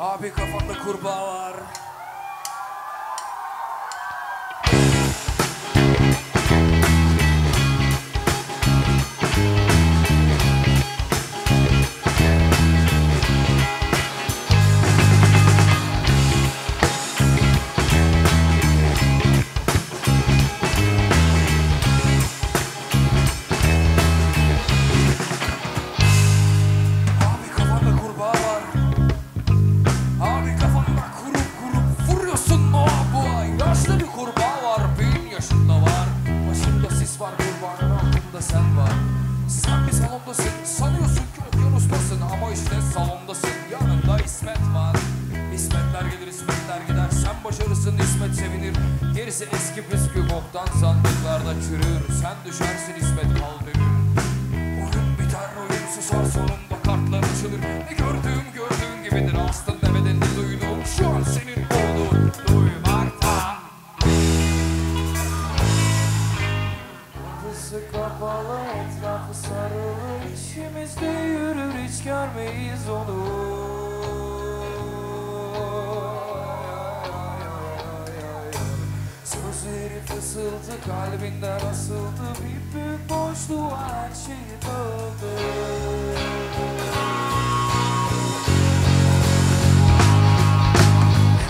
Abi kafanda kurbağa var. Sis var, kurbağanın altında sen var. Sen bir salondasın, sanıyorsun ki okyanustasın. Ama işte salondasın, yanında İsmet var. İsmetler gelir, İsmetler gider. Sen başarısın, İsmet sevinir. Gerisi eski püskü boktan sandıklarda çürür. Sen düşersin, İsmet kaldırır. Oyun biter oyun susar sonunda kartlar açılır Ne gördüğüm Kapısı kapalı etrafı sarılı İçimizde yürür hiç görmeyiz onu. Sözleri fısıldı kalbinden asıldı. Bir büyük boşluğa her şey dağıldı.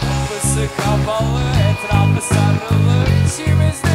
Kapısı kapalı, etrafı sarılı İçimizde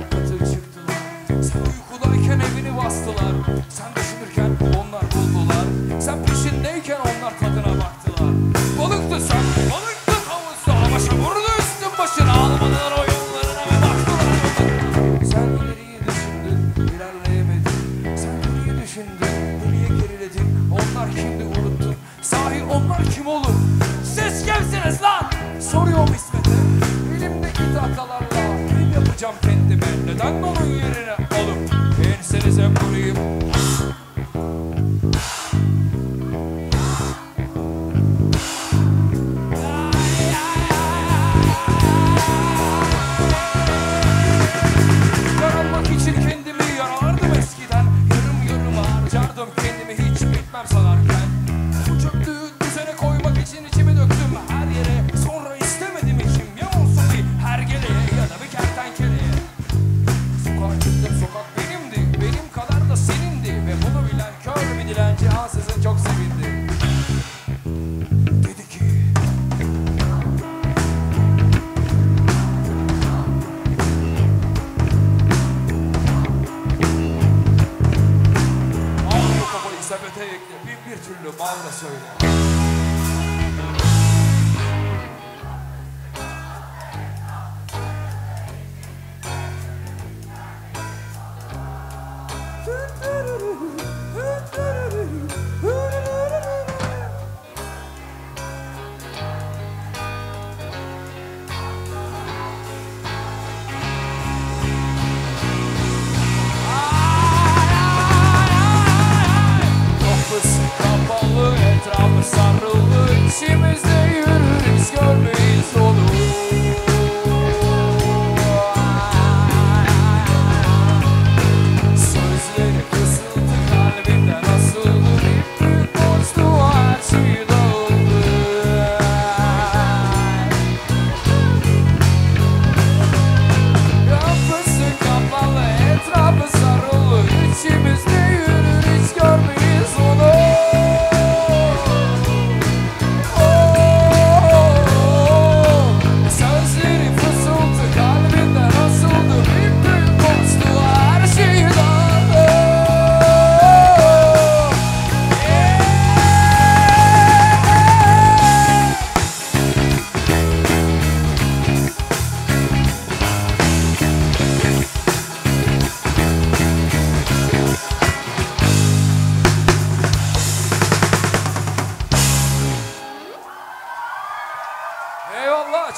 kaçıncı kaçak katı çıktılar Sen uykudayken evini bastılar. Sen düşünürken onlar buldular. Sen peşindeyken onlar tadına baktılar. Balıktı sen balıktın havuzda. Ama vurdu üstün başına. Almadılar oyunlarına ve baktılar. Sen ileriyi düşündün ilerleyemedin. Sen geriyi düşündün nereye geriledin. Onlar kimdi unuttun? Sahi onlar kim olur? Siz kimsiniz lan! Soruyorum İsmet'e. Elimdeki tahtalarla Jump in the bed. The ansızın çok sevindi. Dedi ki Al bu kafayı sepete ekle. Bir, bir türlü bağla söyle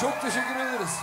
çok teşekkür ederiz.